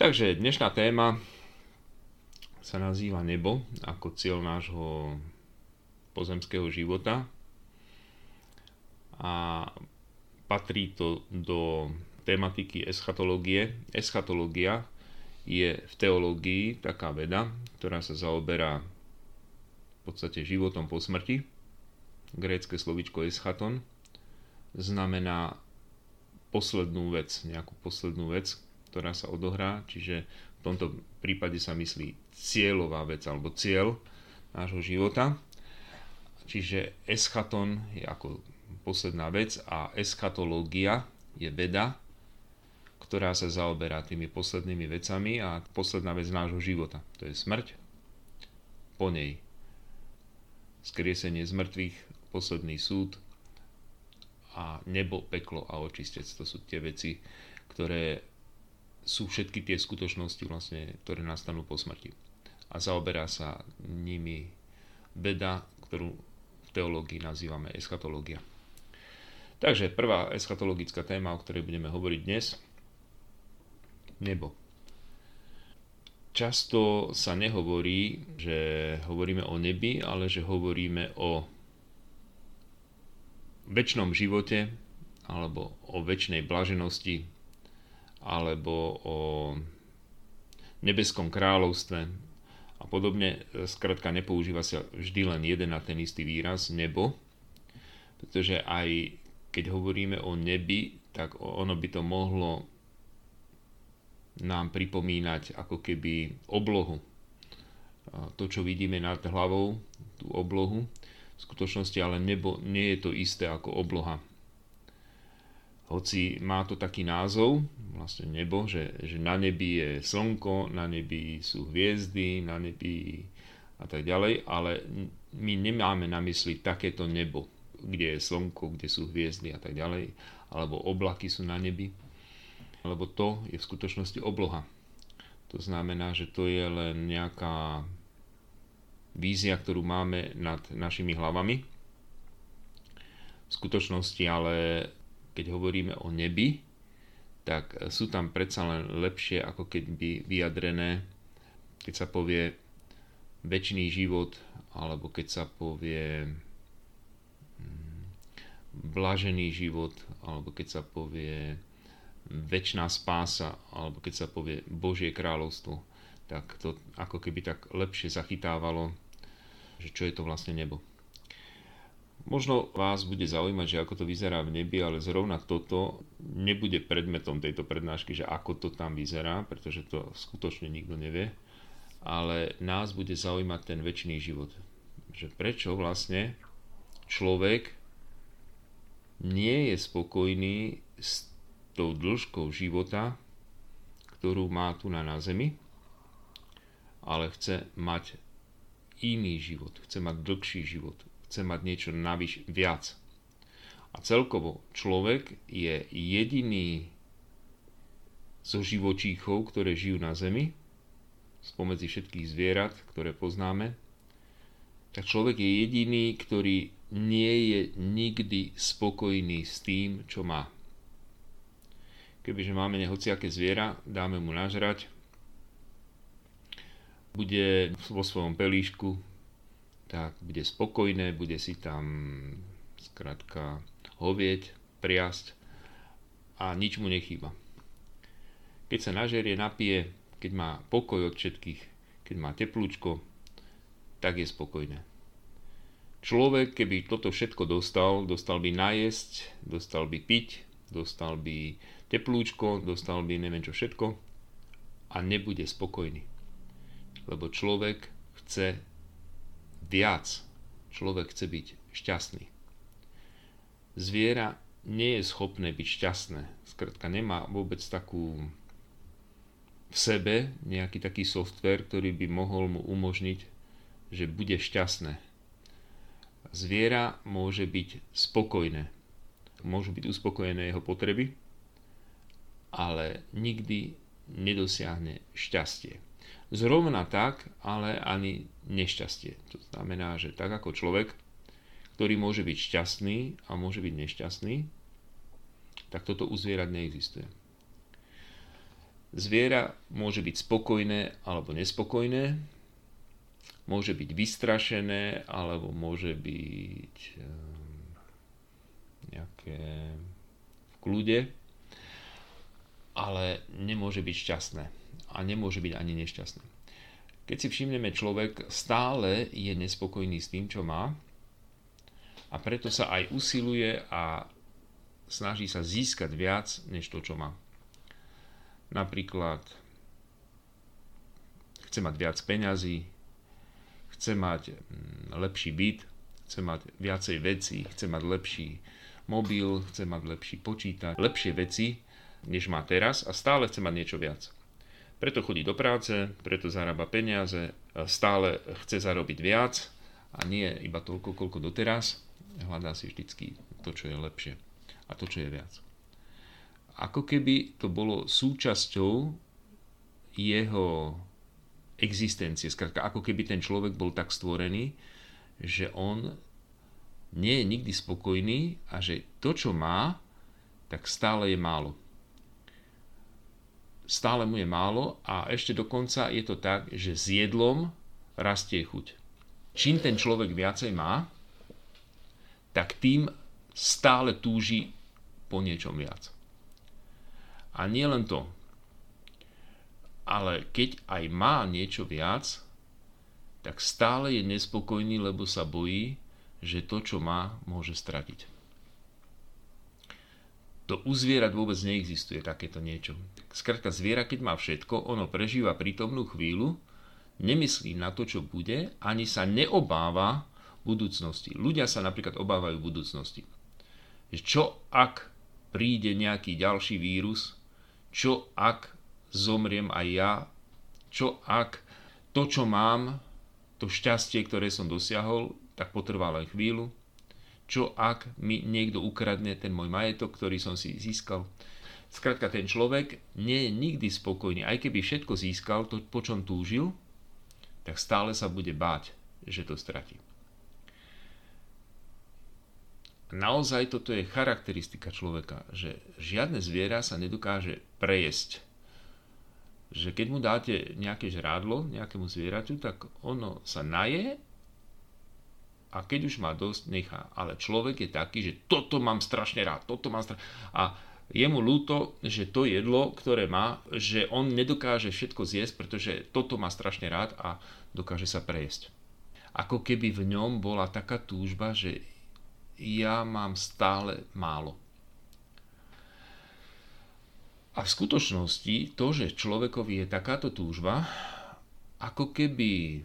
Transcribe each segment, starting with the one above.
Takže dnešná téma sa nazýva nebo ako cieľ nášho pozemského života a patrí to do tematiky eschatológie. Eschatológia je v teológii taká veda, ktorá sa zaoberá v podstate životom po smrti. Grécke slovičko eschaton znamená poslednú vec, nejakú poslednú vec, ktorá sa odohrá, čiže v tomto prípade sa myslí cieľová vec alebo cieľ nášho života. Čiže eschaton je ako posledná vec a eschatológia je veda, ktorá sa zaoberá tými poslednými vecami a posledná vec nášho života. To je smrť, po nej skriesenie z mŕtvych, posledný súd a nebo, peklo a očistec. To sú tie veci, ktoré sú všetky tie skutočnosti, vlastne, ktoré nastanú po smrti. A zaoberá sa nimi veda, ktorú v teológii nazývame eschatológia. Takže prvá eschatologická téma, o ktorej budeme hovoriť dnes, nebo. Často sa nehovorí, že hovoríme o nebi, ale že hovoríme o väčšnom živote alebo o väčšnej blaženosti alebo o nebeskom kráľovstve a podobne. Skrátka nepoužíva sa vždy len jeden a ten istý výraz, nebo, pretože aj keď hovoríme o nebi, tak ono by to mohlo nám pripomínať ako keby oblohu. To, čo vidíme nad hlavou, tú oblohu, v skutočnosti ale nebo nie je to isté ako obloha hoci má to taký názov, vlastne nebo, že, že na nebi je slnko, na nebi sú hviezdy, na nebi a tak ďalej, ale my nemáme na mysli takéto nebo, kde je slnko, kde sú hviezdy a tak ďalej, alebo oblaky sú na nebi, lebo to je v skutočnosti obloha. To znamená, že to je len nejaká vízia, ktorú máme nad našimi hlavami. V skutočnosti ale keď hovoríme o nebi, tak sú tam predsa len lepšie ako keby vyjadrené, keď sa povie väčší život, alebo keď sa povie mm, blažený život, alebo keď sa povie väčšiná spása, alebo keď sa povie Božie kráľovstvo, tak to ako keby tak lepšie zachytávalo, že čo je to vlastne nebo. Možno vás bude zaujímať, že ako to vyzerá v nebi, ale zrovna toto nebude predmetom tejto prednášky, že ako to tam vyzerá, pretože to skutočne nikto nevie, ale nás bude zaujímať ten väčší život. Že prečo vlastne človek nie je spokojný s tou dĺžkou života, ktorú má tu na, na zemi, ale chce mať iný život, chce mať dlhší život, chce mať niečo navyš viac. A celkovo človek je jediný zo živočíchov, ktoré žijú na Zemi, spomedzi všetkých zvierat, ktoré poznáme, tak človek je jediný, ktorý nie je nikdy spokojný s tým, čo má. Kebyže máme nehociaké zviera, dáme mu nažrať, bude vo svojom pelíšku tak bude spokojné, bude si tam skrátka hovieť, priasť a nič mu nechýba. Keď sa nažerie, napije, keď má pokoj od všetkých, keď má teplúčko, tak je spokojné. Človek, keby toto všetko dostal, dostal by najesť, dostal by piť, dostal by teplúčko, dostal by neviem čo všetko a nebude spokojný. Lebo človek chce viac. Človek chce byť šťastný. Zviera nie je schopné byť šťastné. Skrátka nemá vôbec takú v sebe nejaký taký software, ktorý by mohol mu umožniť, že bude šťastné. Zviera môže byť spokojné. Môžu byť uspokojené jeho potreby, ale nikdy nedosiahne šťastie. Zrovna tak, ale ani nešťastie. To znamená, že tak ako človek, ktorý môže byť šťastný a môže byť nešťastný, tak toto u zvierat neexistuje. Zviera môže byť spokojné alebo nespokojné, môže byť vystrašené alebo môže byť ehm, nejaké v kľude, ale nemôže byť šťastné a nemôže byť ani nešťastné. Keď si všimneme, človek stále je nespokojný s tým, čo má a preto sa aj usiluje a snaží sa získať viac, než to, čo má. Napríklad chce mať viac peňazí, chce mať mm, lepší byt, chce mať viacej veci, chce mať lepší mobil, chce mať lepší počítač, lepšie veci, než má teraz a stále chce mať niečo viac. Preto chodí do práce, preto zarába peniaze, stále chce zarobiť viac a nie iba toľko, koľko doteraz. Hľadá si vždycky to, čo je lepšie a to, čo je viac. Ako keby to bolo súčasťou jeho existencie. Skrátka, ako keby ten človek bol tak stvorený, že on nie je nikdy spokojný a že to, čo má, tak stále je málo. Stále mu je málo a ešte dokonca je to tak, že s jedlom rastie chuť. Čím ten človek viacej má, tak tým stále túži po niečom viac. A nie len to. Ale keď aj má niečo viac, tak stále je nespokojný, lebo sa bojí, že to, čo má, môže stratiť. To u zvierat vôbec neexistuje takéto niečo. Skrátka, zviera, keď má všetko, ono prežíva prítomnú chvíľu, nemyslí na to, čo bude, ani sa neobáva budúcnosti. Ľudia sa napríklad obávajú budúcnosti. Čo ak príde nejaký ďalší vírus, čo ak zomriem aj ja, čo ak to, čo mám, to šťastie, ktoré som dosiahol, tak potrvá len chvíľu, čo ak mi niekto ukradne ten môj majetok, ktorý som si získal. Skrátka, ten človek nie je nikdy spokojný. Aj keby všetko získal, to po čom túžil, tak stále sa bude báť, že to stratí naozaj toto je charakteristika človeka, že žiadne zviera sa nedokáže prejesť. Že keď mu dáte nejaké žrádlo nejakému zvieraťu, tak ono sa naje a keď už má dosť, nechá. Ale človek je taký, že toto mám strašne rád, toto mám strašne... A je mu ľúto, že to jedlo, ktoré má, že on nedokáže všetko zjesť, pretože toto má strašne rád a dokáže sa prejesť. Ako keby v ňom bola taká túžba, že ja mám stále málo. A v skutočnosti to, že človekovi je takáto túžba, ako keby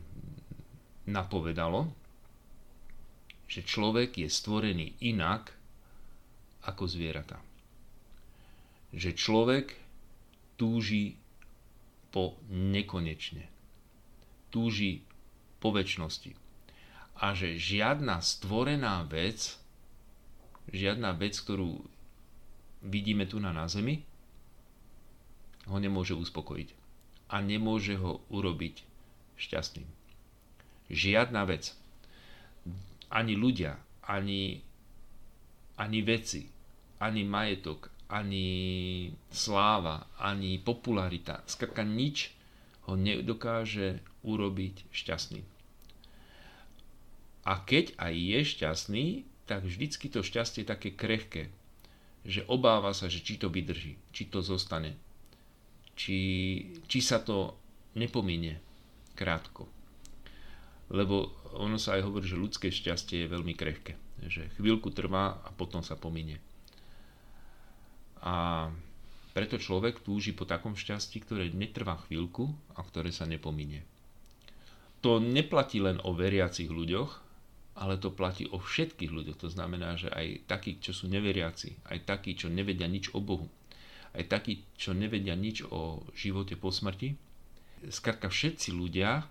napovedalo, že človek je stvorený inak ako zvieratá. Že človek túži po nekonečne. Túži po väčšnosti. A že žiadna stvorená vec žiadna vec, ktorú vidíme tu na, na Zemi, ho nemôže uspokojiť. A nemôže ho urobiť šťastným. Žiadna vec. Ani ľudia, ani, ani veci, ani majetok, ani sláva, ani popularita, skrátka nič ho nedokáže urobiť šťastným. A keď aj je šťastný, tak vždycky to šťastie je také krehké, že obáva sa, že či to vydrží, či to zostane, či, či sa to nepominie krátko. Lebo ono sa aj hovorí, že ľudské šťastie je veľmi krehké, že chvíľku trvá a potom sa pominie. A preto človek túži po takom šťastí, ktoré netrvá chvíľku a ktoré sa nepominie. To neplatí len o veriacich ľuďoch, ale to platí o všetkých ľuďoch. To znamená, že aj takí, čo sú neveriaci, aj takí, čo nevedia nič o Bohu, aj takí, čo nevedia nič o živote po smrti. Skrátka všetci ľudia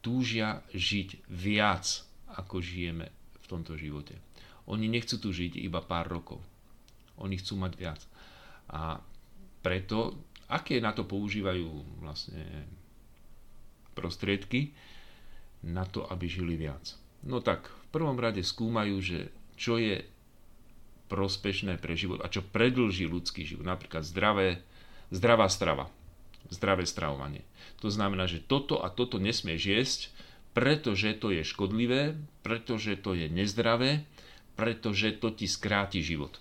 túžia žiť viac, ako žijeme v tomto živote. Oni nechcú tu žiť iba pár rokov. Oni chcú mať viac. A preto, aké na to používajú vlastne prostriedky, na to, aby žili viac. No tak v prvom rade skúmajú, že čo je prospešné pre život a čo predlží ľudský život. Napríklad zdravé, zdravá strava. Zdravé stravovanie. To znamená, že toto a toto nesmieš jesť, pretože to je škodlivé, pretože to je nezdravé, pretože to ti skráti život.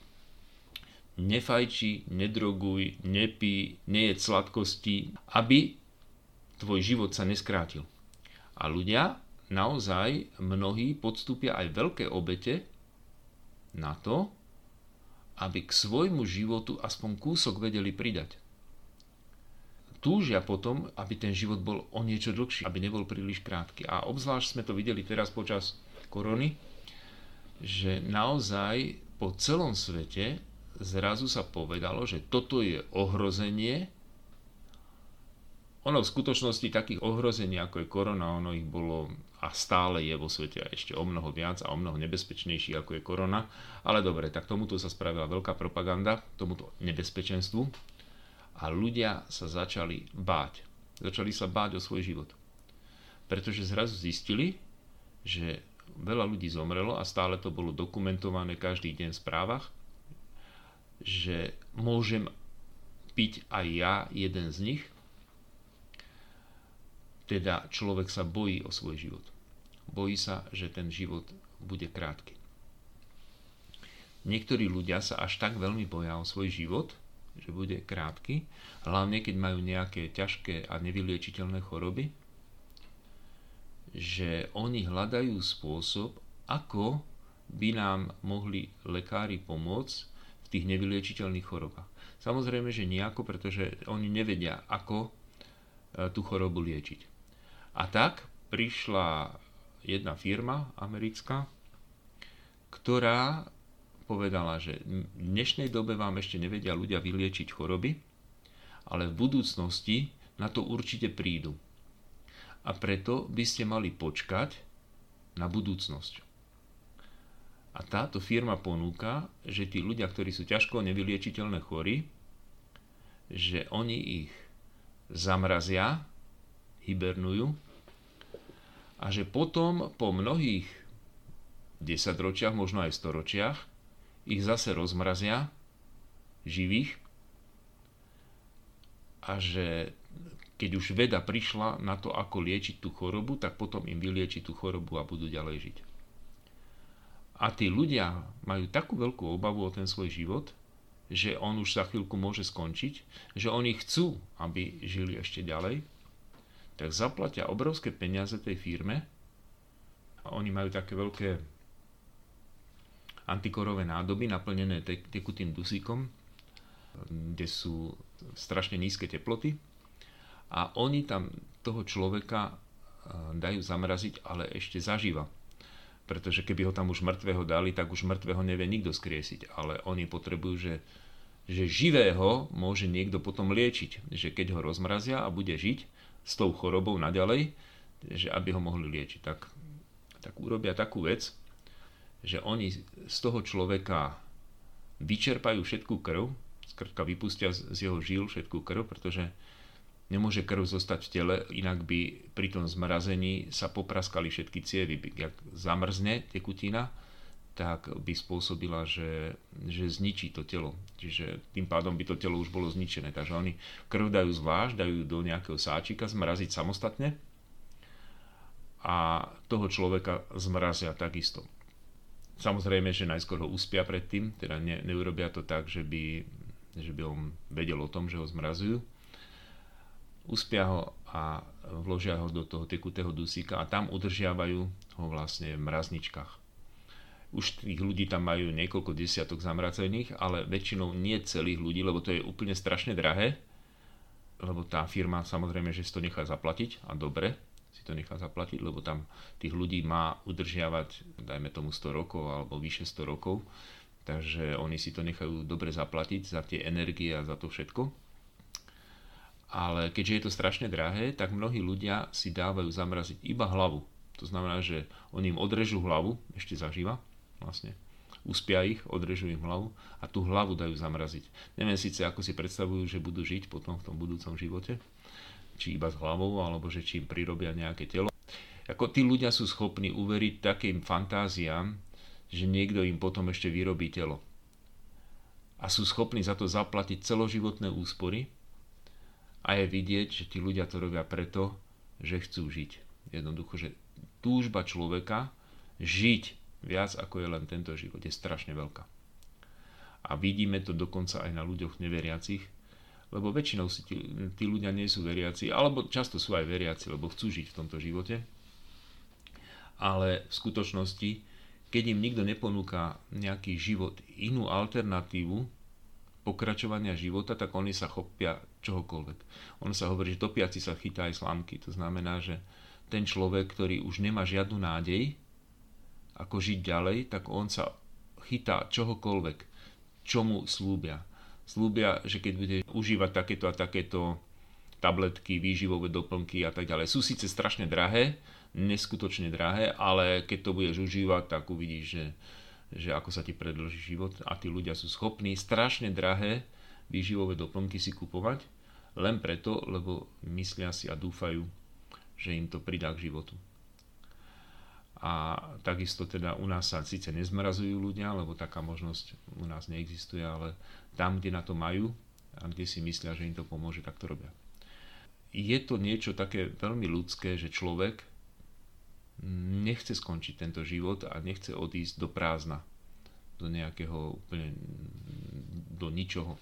Nefajči, nedroguj, nepí, nejedz sladkosti, aby tvoj život sa neskrátil. A ľudia, naozaj mnohí podstúpia aj veľké obete na to, aby k svojmu životu aspoň kúsok vedeli pridať. Túžia potom, aby ten život bol o niečo dlhší, aby nebol príliš krátky. A obzvlášť sme to videli teraz počas korony, že naozaj po celom svete zrazu sa povedalo, že toto je ohrozenie. Ono v skutočnosti takých ohrození, ako je korona, ono ich bolo a stále je vo svete ešte o mnoho viac a o mnoho nebezpečnejší ako je korona. Ale dobre, tak tomuto sa spravila veľká propaganda, tomuto nebezpečenstvu a ľudia sa začali báť. Začali sa báť o svoj život. Pretože zrazu zistili, že veľa ľudí zomrelo a stále to bolo dokumentované každý deň v správach, že môžem piť aj ja jeden z nich teda človek sa bojí o svoj život. Bojí sa, že ten život bude krátky. Niektorí ľudia sa až tak veľmi boja o svoj život, že bude krátky, hlavne keď majú nejaké ťažké a nevyliečiteľné choroby, že oni hľadajú spôsob, ako by nám mohli lekári pomôcť v tých nevyliečiteľných chorobách. Samozrejme, že nejako, pretože oni nevedia, ako e, tú chorobu liečiť. A tak prišla jedna firma americká, ktorá povedala, že v dnešnej dobe vám ešte nevedia ľudia vyliečiť choroby, ale v budúcnosti na to určite prídu. A preto by ste mali počkať na budúcnosť. A táto firma ponúka, že tí ľudia, ktorí sú ťažko nevyliečiteľné chory, že oni ich zamrazia hibernujú a že potom po mnohých desaťročiach, možno aj storočiach, ich zase rozmrazia živých a že keď už veda prišla na to, ako liečiť tú chorobu, tak potom im vylieči tú chorobu a budú ďalej žiť. A tí ľudia majú takú veľkú obavu o ten svoj život, že on už za chvíľku môže skončiť, že oni chcú, aby žili ešte ďalej, tak zaplatia obrovské peniaze tej firme a oni majú také veľké antikorové nádoby naplnené tekutým dusíkom, kde sú strašne nízke teploty a oni tam toho človeka e, dajú zamraziť, ale ešte zaživa. Pretože keby ho tam už mŕtvého dali, tak už mŕtvého nevie nikto skriesiť. Ale oni potrebujú, že, že živého môže niekto potom liečiť. Že keď ho rozmrazia a bude žiť, s tou chorobou naďalej, že aby ho mohli liečiť. Tak, tak urobia takú vec, že oni z toho človeka vyčerpajú všetkú krv, skrtka vypustia z jeho žil všetkú krv, pretože nemôže krv zostať v tele, inak by pri tom zmrazení sa popraskali všetky cievy. Ak zamrzne tekutina, tak by spôsobila, že, že zničí to telo. Čiže tým pádom by to telo už bolo zničené. Takže oni krv dajú zvlášť, dajú do nejakého sáčika zmraziť samostatne a toho človeka zmrazia takisto. Samozrejme, že najskôr ho uspia predtým, teda ne, neurobia to tak, že by, že by on vedel o tom, že ho zmrazujú. Uspia ho a vložia ho do toho tekutého dusíka a tam udržiavajú ho vlastne v mrazničkách už tých ľudí tam majú niekoľko desiatok zamracených, ale väčšinou nie celých ľudí, lebo to je úplne strašne drahé, lebo tá firma samozrejme, že si to nechá zaplatiť a dobre si to nechá zaplatiť, lebo tam tých ľudí má udržiavať, dajme tomu 100 rokov alebo vyše 100 rokov, takže oni si to nechajú dobre zaplatiť za tie energie a za to všetko. Ale keďže je to strašne drahé, tak mnohí ľudia si dávajú zamraziť iba hlavu. To znamená, že oni im odrežú hlavu, ešte zažíva, vlastne. Uspia ich, odrežú im hlavu a tú hlavu dajú zamraziť. Neviem síce, ako si predstavujú, že budú žiť potom v tom budúcom živote, či iba s hlavou, alebo že či im prirobia nejaké telo. Ako tí ľudia sú schopní uveriť takým fantáziám, že niekto im potom ešte vyrobí telo. A sú schopní za to zaplatiť celoživotné úspory a je vidieť, že tí ľudia to robia preto, že chcú žiť. Jednoducho, že túžba človeka žiť viac ako je len tento život je strašne veľká. A vidíme to dokonca aj na ľuďoch neveriacich, lebo väčšinou si tí, tí ľudia nie sú veriaci, alebo často sú aj veriaci, lebo chcú žiť v tomto živote. Ale v skutočnosti, keď im nikto neponúka nejaký život, inú alternatívu pokračovania života, tak oni sa chopia čohokoľvek. On sa hovorí, že topiaci sa chytá aj slámky. To znamená, že ten človek, ktorý už nemá žiadnu nádej, ako žiť ďalej, tak on sa chytá čohokoľvek, čo slúbia. Slúbia, že keď bude užívať takéto a takéto tabletky, výživové doplnky a tak ďalej. Sú síce strašne drahé, neskutočne drahé, ale keď to budeš užívať, tak uvidíš, že, že ako sa ti predlží život a tí ľudia sú schopní strašne drahé výživové doplnky si kupovať, len preto, lebo myslia si a dúfajú, že im to pridá k životu. A takisto teda u nás sa síce nezmrazujú ľudia, lebo taká možnosť u nás neexistuje, ale tam, kde na to majú a kde si myslia, že im to pomôže, tak to robia. Je to niečo také veľmi ľudské, že človek nechce skončiť tento život a nechce odísť do prázdna, do nejakého úplne do ničoho,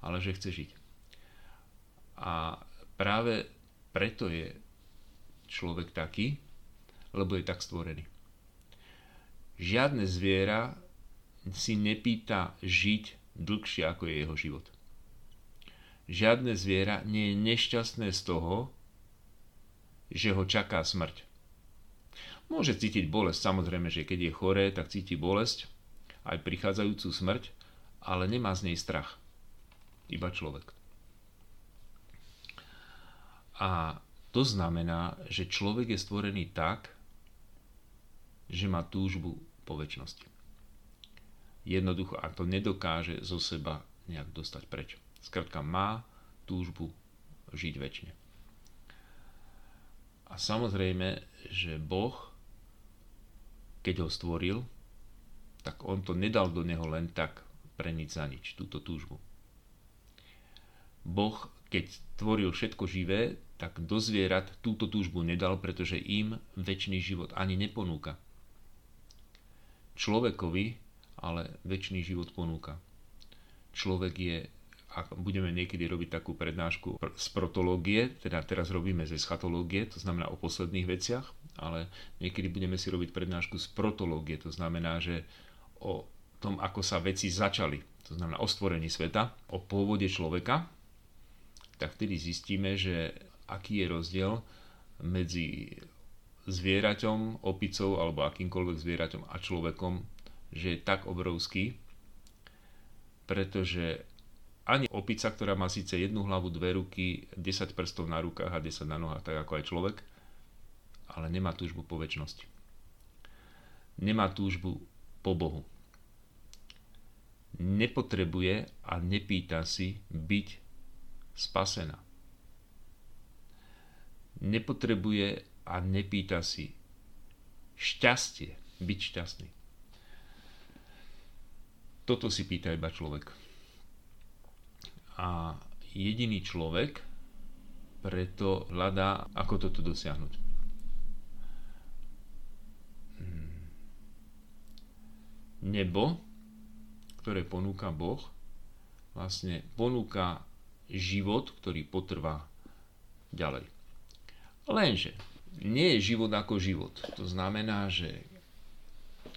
ale že chce žiť. A práve preto je človek taký, lebo je tak stvorený. Žiadne zviera si nepýta žiť dlhšie ako je jeho život. Žiadne zviera nie je nešťastné z toho, že ho čaká smrť. Môže cítiť bolesť, samozrejme, že keď je choré, tak cíti bolesť, aj prichádzajúcu smrť, ale nemá z nej strach. Iba človek. A to znamená, že človek je stvorený tak, že má túžbu po väčšnosti. Jednoducho, ak to nedokáže zo seba nejak dostať preč. Skrátka má túžbu žiť väčšine. A samozrejme, že Boh, keď ho stvoril, tak on to nedal do neho len tak pre nič za nič, túto túžbu. Boh, keď tvoril všetko živé, tak do zvierat túto túžbu nedal, pretože im väčší život ani neponúka človekovi ale väčší život ponúka. Človek je, ak budeme niekedy robiť takú prednášku z protológie, teda teraz robíme ze schatológie, to znamená o posledných veciach, ale niekedy budeme si robiť prednášku z protológie, to znamená, že o tom, ako sa veci začali, to znamená o stvorení sveta, o pôvode človeka, tak vtedy zistíme, že aký je rozdiel medzi zvieraťom, opicou alebo akýmkoľvek zvieraťom a človekom, že je tak obrovský, pretože ani opica, ktorá má síce jednu hlavu, dve ruky, 10 prstov na rukách a 10 na nohách, tak ako aj človek, ale nemá túžbu po väčšnosti. Nemá túžbu po Bohu. Nepotrebuje a nepýta si byť spasená. Nepotrebuje a nepýta si šťastie, byť šťastný. Toto si pýta iba človek. A jediný človek preto hľadá, ako toto dosiahnuť. Hmm. Nebo, ktoré ponúka Boh, vlastne ponúka život, ktorý potrvá ďalej. Lenže nie je život ako život. To znamená, že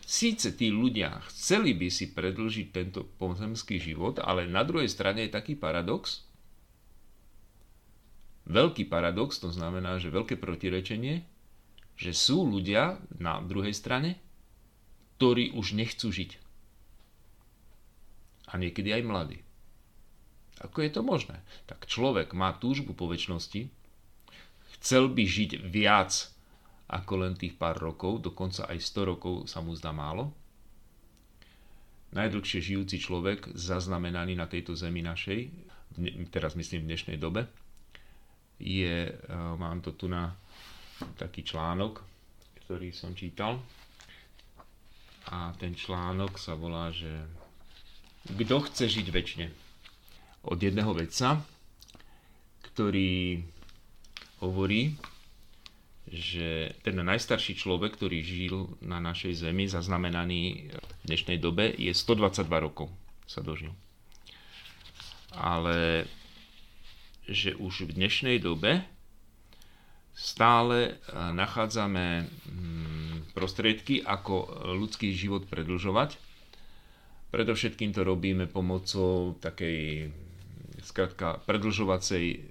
síce tí ľudia chceli by si predlžiť tento pozemský život, ale na druhej strane je taký paradox, veľký paradox, to znamená, že veľké protirečenie, že sú ľudia na druhej strane, ktorí už nechcú žiť. A niekedy aj mladí. Ako je to možné? Tak človek má túžbu po väčšnosti, Chcel by žiť viac ako len tých pár rokov, dokonca aj 100 rokov sa mu zdá málo. Najdlhšie žijúci človek, zaznamenaný na tejto zemi našej, teraz myslím v dnešnej dobe, je, e, mám to tu na taký článok, ktorý som čítal. A ten článok sa volá, že kto chce žiť väčšine? Od jedného vedca, ktorý hovorí, že ten najstarší človek, ktorý žil na našej zemi, zaznamenaný v dnešnej dobe, je 122 rokov sa dožil. Ale že už v dnešnej dobe stále e, nachádzame mm, prostriedky, ako ľudský život predlžovať. Predovšetkým to robíme pomocou takej skratka, predlžovacej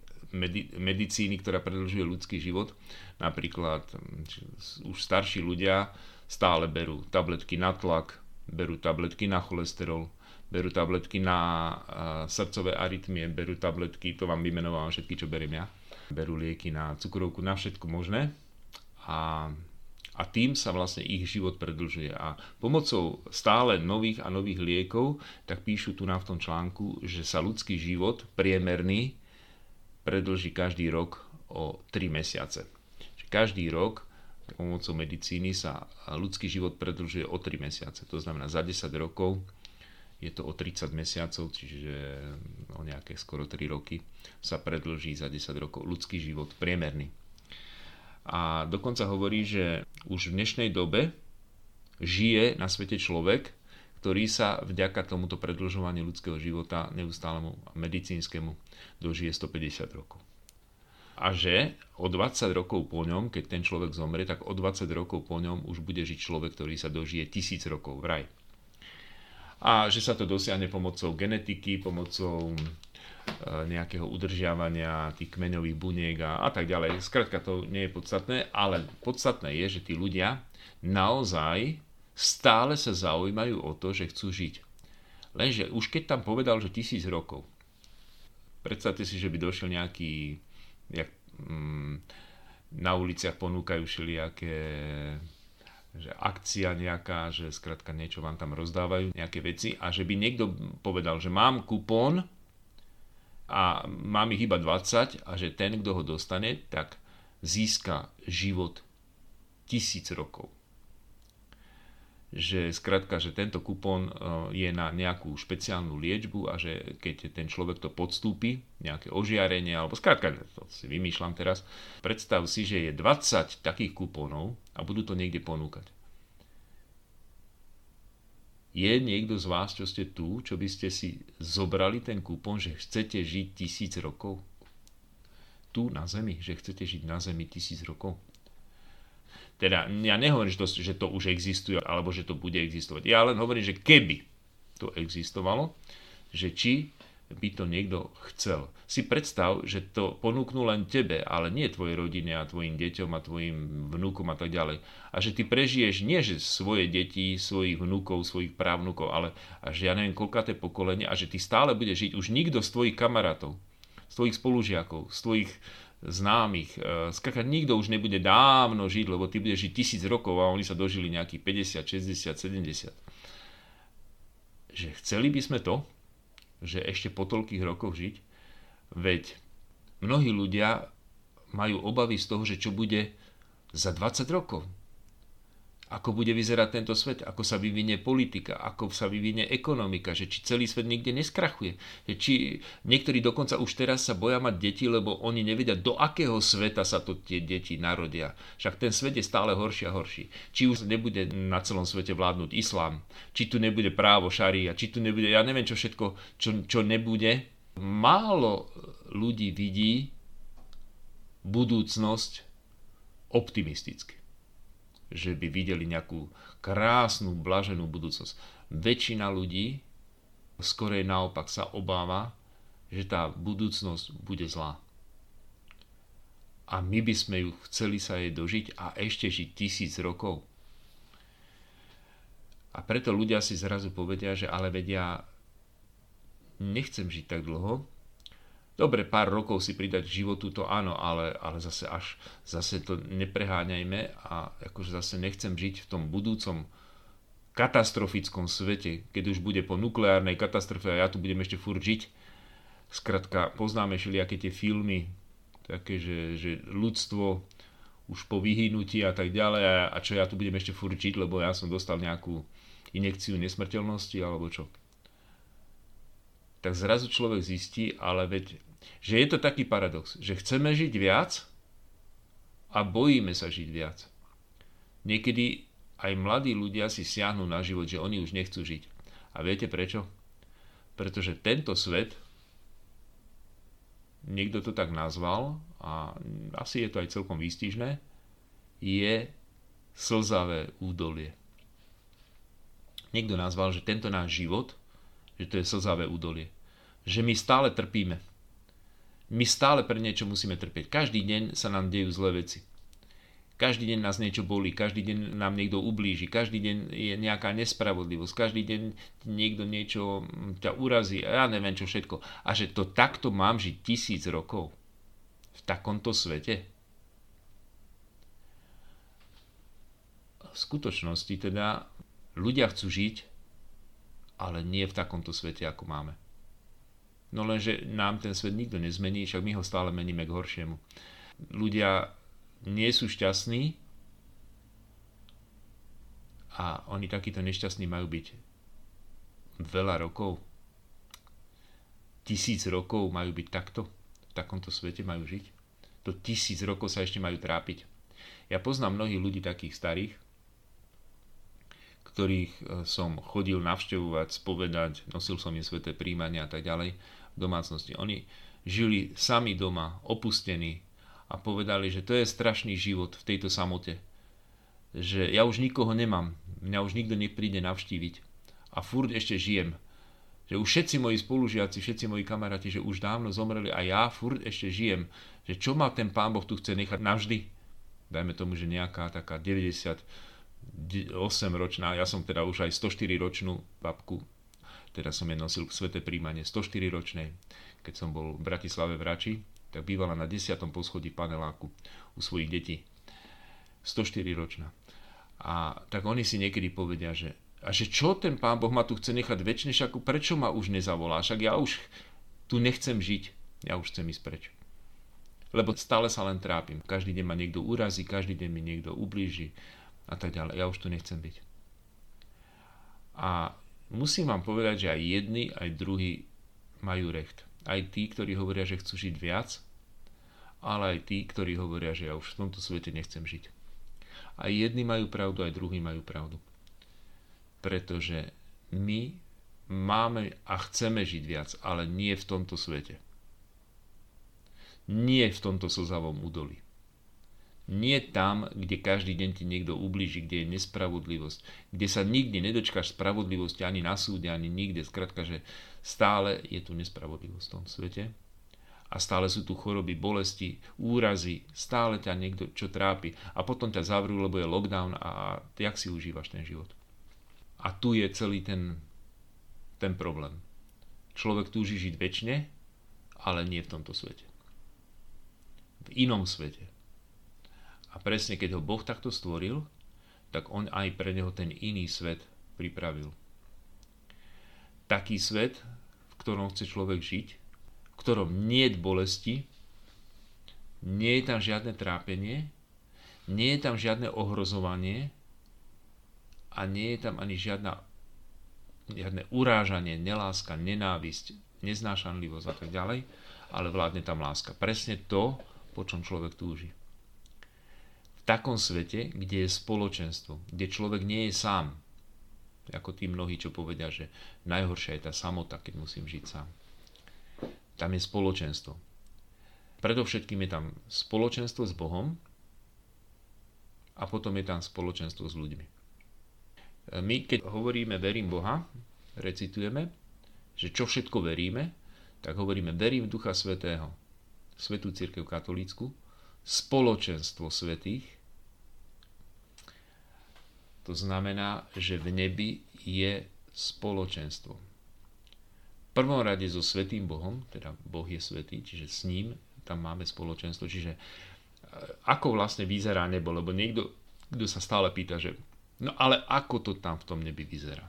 medicíny, ktorá predlžuje ľudský život. Napríklad mm, už starší ľudia stále berú tabletky na tlak, berú tabletky na cholesterol, berú tabletky na srdcové arytmie, berú tabletky, to vám vymenovávam všetky, čo beriem ja, berú lieky na cukrovku, na všetko možné a, a tým sa vlastne ich život predlžuje. A pomocou stále nových a nových liekov, tak píšu tu na v tom článku, že sa ľudský život priemerný predlží každý rok o 3 mesiace každý rok pomocou medicíny sa ľudský život predlžuje o 3 mesiace. To znamená, za 10 rokov je to o 30 mesiacov, čiže o nejaké skoro 3 roky sa predlží za 10 rokov ľudský život priemerný. A dokonca hovorí, že už v dnešnej dobe žije na svete človek, ktorý sa vďaka tomuto predlžovaniu ľudského života neustálemu medicínskemu dožije 150 rokov a že o 20 rokov po ňom, keď ten človek zomrie, tak o 20 rokov po ňom už bude žiť človek, ktorý sa dožije tisíc rokov v. A že sa to dosiahne pomocou genetiky, pomocou e, nejakého udržiavania tých kmeňových buniek a, a tak ďalej. Skrátka to nie je podstatné, ale podstatné je, že tí ľudia naozaj stále sa zaujímajú o to, že chcú žiť. Lenže už keď tam povedal, že tisíc rokov, predstavte si, že by došiel nejaký jak mm, na uliciach ponúkajú všelijaké že akcia nejaká, že skrátka niečo vám tam rozdávajú, nejaké veci a že by niekto povedal, že mám kupón a mám ich iba 20 a že ten, kto ho dostane, tak získa život tisíc rokov že skrátka, že tento kupón e, je na nejakú špeciálnu liečbu a že keď ten človek to podstúpi, nejaké ožiarenie, alebo skrátka, to si vymýšľam teraz, predstav si, že je 20 takých kupónov a budú to niekde ponúkať. Je niekto z vás, čo ste tu, čo by ste si zobrali ten kupón, že chcete žiť tisíc rokov? Tu na Zemi, že chcete žiť na Zemi tisíc rokov? Teda ja nehovorím, že to, že to už existuje, alebo že to bude existovať. Ja len hovorím, že keby to existovalo, že či by to niekto chcel. Si predstav, že to ponúknú len tebe, ale nie tvojej rodine a tvojim deťom a tvojim vnúkom a tak ďalej. A že ty prežiješ nie že svoje deti, svojich vnúkov, svojich právnukov, ale a že ja neviem koľkaté pokolenie a že ty stále budeš žiť už nikto z tvojich kamarátov, z tvojich spolužiakov, z tvojich známych. E, skakať nikto už nebude dávno žiť, lebo ty budeš žiť tisíc rokov a oni sa dožili nejakých 50, 60, 70. Že chceli by sme to, že ešte po toľkých rokoch žiť, veď mnohí ľudia majú obavy z toho, že čo bude za 20 rokov ako bude vyzerať tento svet, ako sa vyvinie politika, ako sa vyvinie ekonomika, že či celý svet nikde neskrachuje. Že či niektorí dokonca už teraz sa boja mať deti, lebo oni nevedia, do akého sveta sa to tie deti narodia. Však ten svet je stále horší a horší. Či už nebude na celom svete vládnuť islám, či tu nebude právo šaria, či tu nebude, ja neviem čo všetko, čo, čo nebude. Málo ľudí vidí budúcnosť optimisticky že by videli nejakú krásnu, blaženú budúcnosť. Väčšina ľudí skorej naopak sa obáva, že tá budúcnosť bude zlá. A my by sme ju chceli sa jej dožiť a ešte žiť tisíc rokov. A preto ľudia si zrazu povedia, že ale vedia, nechcem žiť tak dlho, Dobre, pár rokov si pridať k životu, to áno, ale, ale zase až, zase to nepreháňajme a akože zase nechcem žiť v tom budúcom katastrofickom svete, keď už bude po nukleárnej katastrofe a ja tu budem ešte furt žiť. Skratka, poznáme všelijaké tie filmy, také, že, že ľudstvo už po vyhynutí a tak ďalej a, a čo ja tu budem ešte furt žiť, lebo ja som dostal nejakú injekciu nesmrteľnosti alebo čo. Tak zrazu človek zistí, ale veď že je to taký paradox, že chceme žiť viac a bojíme sa žiť viac. Niekedy aj mladí ľudia si siahnu na život, že oni už nechcú žiť. A viete prečo? Pretože tento svet, niekto to tak nazval, a asi je to aj celkom výstižné, je slzavé údolie. Niekto nazval, že tento náš život, že to je slzavé údolie. Že my stále trpíme. My stále pre niečo musíme trpieť. Každý deň sa nám dejú zlé veci. Každý deň nás niečo bolí, každý deň nám niekto ublíži, každý deň je nejaká nespravodlivosť, každý deň niekto niečo ťa urazí ja neviem čo všetko. A že to takto mám žiť tisíc rokov v takomto svete? V skutočnosti teda ľudia chcú žiť, ale nie v takomto svete, ako máme. No lenže nám ten svet nikto nezmení, však my ho stále meníme k horšiemu. Ľudia nie sú šťastní a oni takíto nešťastní majú byť veľa rokov. Tisíc rokov majú byť takto, v takomto svete majú žiť. To tisíc rokov sa ešte majú trápiť. Ja poznám mnohých ľudí takých starých, ktorých e, som chodil navštevovať, spovedať, nosil som im sveté príjmania a tak ďalej domácnosti. Oni žili sami doma, opustení a povedali, že to je strašný život v tejto samote. Že ja už nikoho nemám, mňa už nikto nepríde navštíviť a furt ešte žijem. Že už všetci moji spolužiaci, všetci moji kamaráti, že už dávno zomreli a ja furt ešte žijem. Že čo ma ten pán Boh tu chce nechať navždy? Dajme tomu, že nejaká taká 90 8-ročná, ja som teda už aj 104 ročnú babku, teda som je nosil k svete príjmanie 104 ročnej, keď som bol v Bratislave v Rači, tak bývala na 10. poschodí paneláku u svojich detí. 104 ročná. A tak oni si niekedy povedia, že a že čo ten pán Boh ma tu chce nechať väčšine, však prečo ma už nezavolá, však ja už tu nechcem žiť, ja už chcem ísť preč. Lebo stále sa len trápim. Každý deň ma niekto urazí, každý deň mi niekto ublíži a tak ďalej. Ja už tu nechcem byť. A musím vám povedať, že aj jedni, aj druhí majú recht. Aj tí, ktorí hovoria, že chcú žiť viac, ale aj tí, ktorí hovoria, že ja už v tomto svete nechcem žiť. Aj jedni majú pravdu, aj druhí majú pravdu. Pretože my máme a chceme žiť viac, ale nie v tomto svete. Nie v tomto slzavom údolí. Nie tam, kde každý deň ti niekto ublíži, kde je nespravodlivosť, kde sa nikdy nedočkáš spravodlivosti ani na súde, ani nikde. Skrátka, že stále je tu nespravodlivosť v tom svete a stále sú tu choroby, bolesti, úrazy, stále ťa niekto čo trápi a potom ťa zavrú, lebo je lockdown a jak si užívaš ten život. A tu je celý ten, ten problém. Človek túži žiť väčšine, ale nie v tomto svete. V inom svete. A presne keď ho Boh takto stvoril, tak on aj pre neho ten iný svet pripravil. Taký svet, v ktorom chce človek žiť, v ktorom nie je bolesti, nie je tam žiadne trápenie, nie je tam žiadne ohrozovanie a nie je tam ani žiadna, žiadne urážanie, neláska, nenávisť, neznášanlivosť a tak ďalej, ale vládne tam láska. Presne to, po čom človek túži takom svete, kde je spoločenstvo, kde človek nie je sám. Ako tí mnohí, čo povedia, že najhoršia je tá samota, keď musím žiť sám. Tam je spoločenstvo. Predovšetkým je tam spoločenstvo s Bohom a potom je tam spoločenstvo s ľuďmi. My, keď hovoríme verím Boha, recitujeme, že čo všetko veríme, tak hovoríme verím v Ducha Svetého, Svetú Církev katolícku, spoločenstvo svetých, to znamená, že v nebi je spoločenstvo. V prvom rade so Svetým Bohom, teda Boh je svetý, čiže s ním tam máme spoločenstvo. Čiže e, ako vlastne vyzerá nebo, lebo niekto, kto sa stále pýta, že no ale ako to tam v tom nebi vyzerá?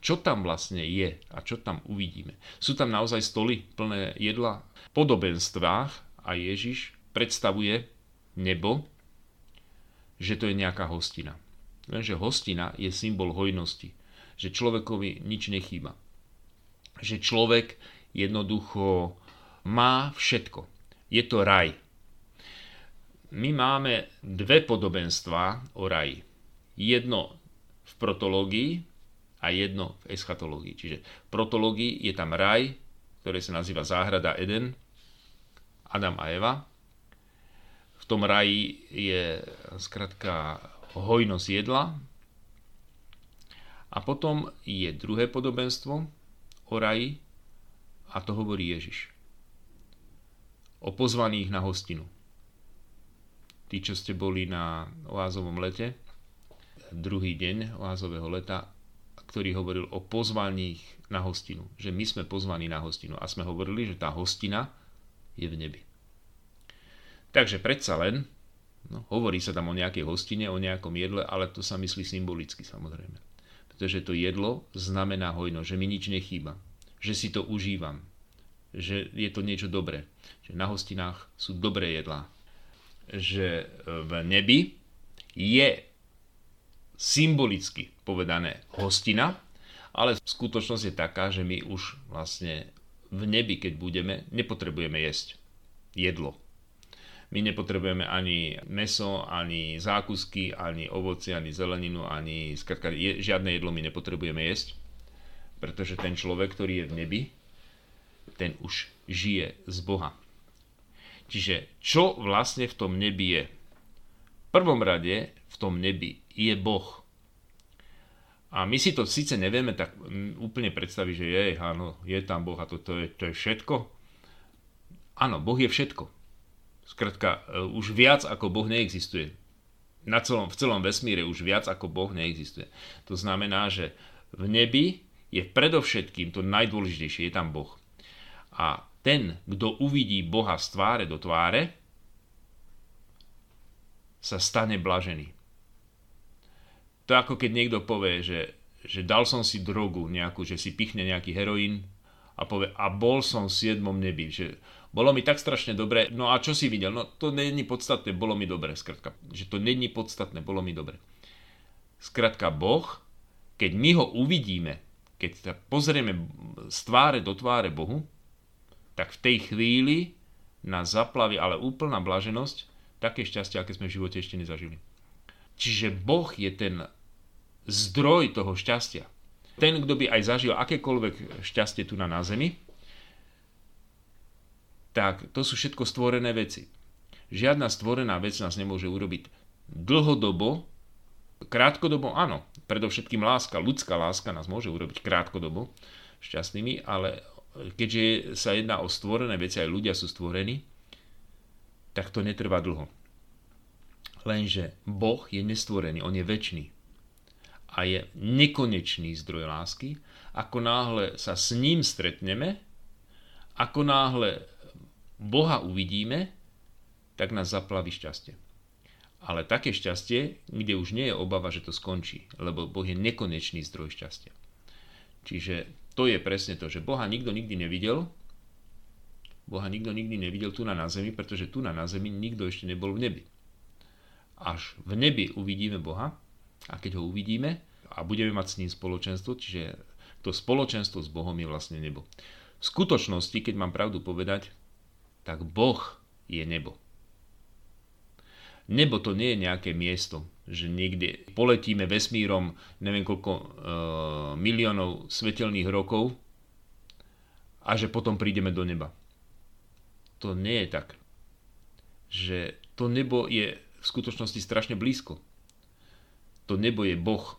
Čo tam vlastne je a čo tam uvidíme? Sú tam naozaj stoly plné jedla? Podobenstvách a Ježiš predstavuje nebo, že to je nejaká hostina. Lenže hostina je symbol hojnosti. Že človekovi nič nechýba. Že človek jednoducho má všetko. Je to raj. My máme dve podobenstvá o raji. Jedno v protológii a jedno v eschatológii. Čiže v protológii je tam raj, ktorý sa nazýva záhrada Eden, Adam a Eva. Tom raji je skratka hojnosť jedla. A potom je druhé podobenstvo o raji a to hovorí Ježiš. O pozvaných na hostinu. Tí, čo ste boli na oázovom lete, druhý deň oázového leta, ktorý hovoril o pozvaných na hostinu. Že my sme pozvaní na hostinu. A sme hovorili, že tá hostina je v nebi. Takže predsa len, no, hovorí sa tam o nejakej hostine, o nejakom jedle, ale to sa myslí symbolicky samozrejme. Pretože to jedlo znamená hojno, že mi nič nechýba, že si to užívam, že je to niečo dobré, že na hostinách sú dobré jedlá, že v nebi je symbolicky povedané hostina, ale skutočnosť je taká, že my už vlastne v nebi, keď budeme, nepotrebujeme jesť jedlo. My nepotrebujeme ani meso, ani zákusky, ani ovoci, ani zeleninu, ani skratka, je, žiadne jedlo my nepotrebujeme jesť, pretože ten človek, ktorý je v nebi, ten už žije z Boha. Čiže čo vlastne v tom nebi je? V prvom rade v tom nebi je Boh. A my si to síce nevieme tak úplne predstaviť, že je, áno, je tam Boh a to, to, je, to je všetko. Áno, Boh je všetko. Skratka, e, už viac ako Boh neexistuje. Na celom, v celom vesmíre už viac ako Boh neexistuje. To znamená, že v nebi je predovšetkým to najdôležitejšie, je tam Boh. A ten, kto uvidí Boha z tváre do tváre, sa stane blažený. To ako keď niekto povie, že, že dal som si drogu nejakú, že si pichne nejaký heroín a povie, a bol som v siedmom nebi, že bolo mi tak strašne dobre, no a čo si videl? No to není podstatné, bolo mi dobre, skratka. Že to není podstatné, bolo mi dobre. Skratka, Boh, keď my ho uvidíme, keď sa pozrieme z tváre do tváre Bohu, tak v tej chvíli nás zaplaví ale úplná blaženosť, také šťastie, aké sme v živote ešte nezažili. Čiže Boh je ten zdroj toho šťastia. Ten, kto by aj zažil akékoľvek šťastie tu na, na zemi, tak to sú všetko stvorené veci. Žiadna stvorená vec nás nemôže urobiť dlhodobo, krátkodobo áno, predovšetkým láska, ľudská láska nás môže urobiť krátkodobo šťastnými, ale keďže sa jedná o stvorené veci, aj ľudia sú stvorení, tak to netrvá dlho. Lenže Boh je nestvorený, on je väčší a je nekonečný zdroj lásky. Ako náhle sa s ním stretneme, ako náhle Boha uvidíme, tak nás zaplaví šťastie. Ale také šťastie, kde už nie je obava, že to skončí, lebo Boh je nekonečný zdroj šťastia. Čiže to je presne to, že Boha nikto nikdy nevidel, Boha nikto nikdy nevidel tu na, na zemi, pretože tu na, na zemi nikto ešte nebol v nebi. Až v nebi uvidíme Boha a keď ho uvidíme a budeme mať s ním spoločenstvo, čiže to spoločenstvo s Bohom je vlastne nebo. V skutočnosti, keď mám pravdu povedať, tak Boh je nebo. Nebo to nie je nejaké miesto, že niekde poletíme vesmírom neviem koľko e, miliónov svetelných rokov a že potom prídeme do neba. To nie je tak. Že to nebo je v skutočnosti strašne blízko to nebo je Boh.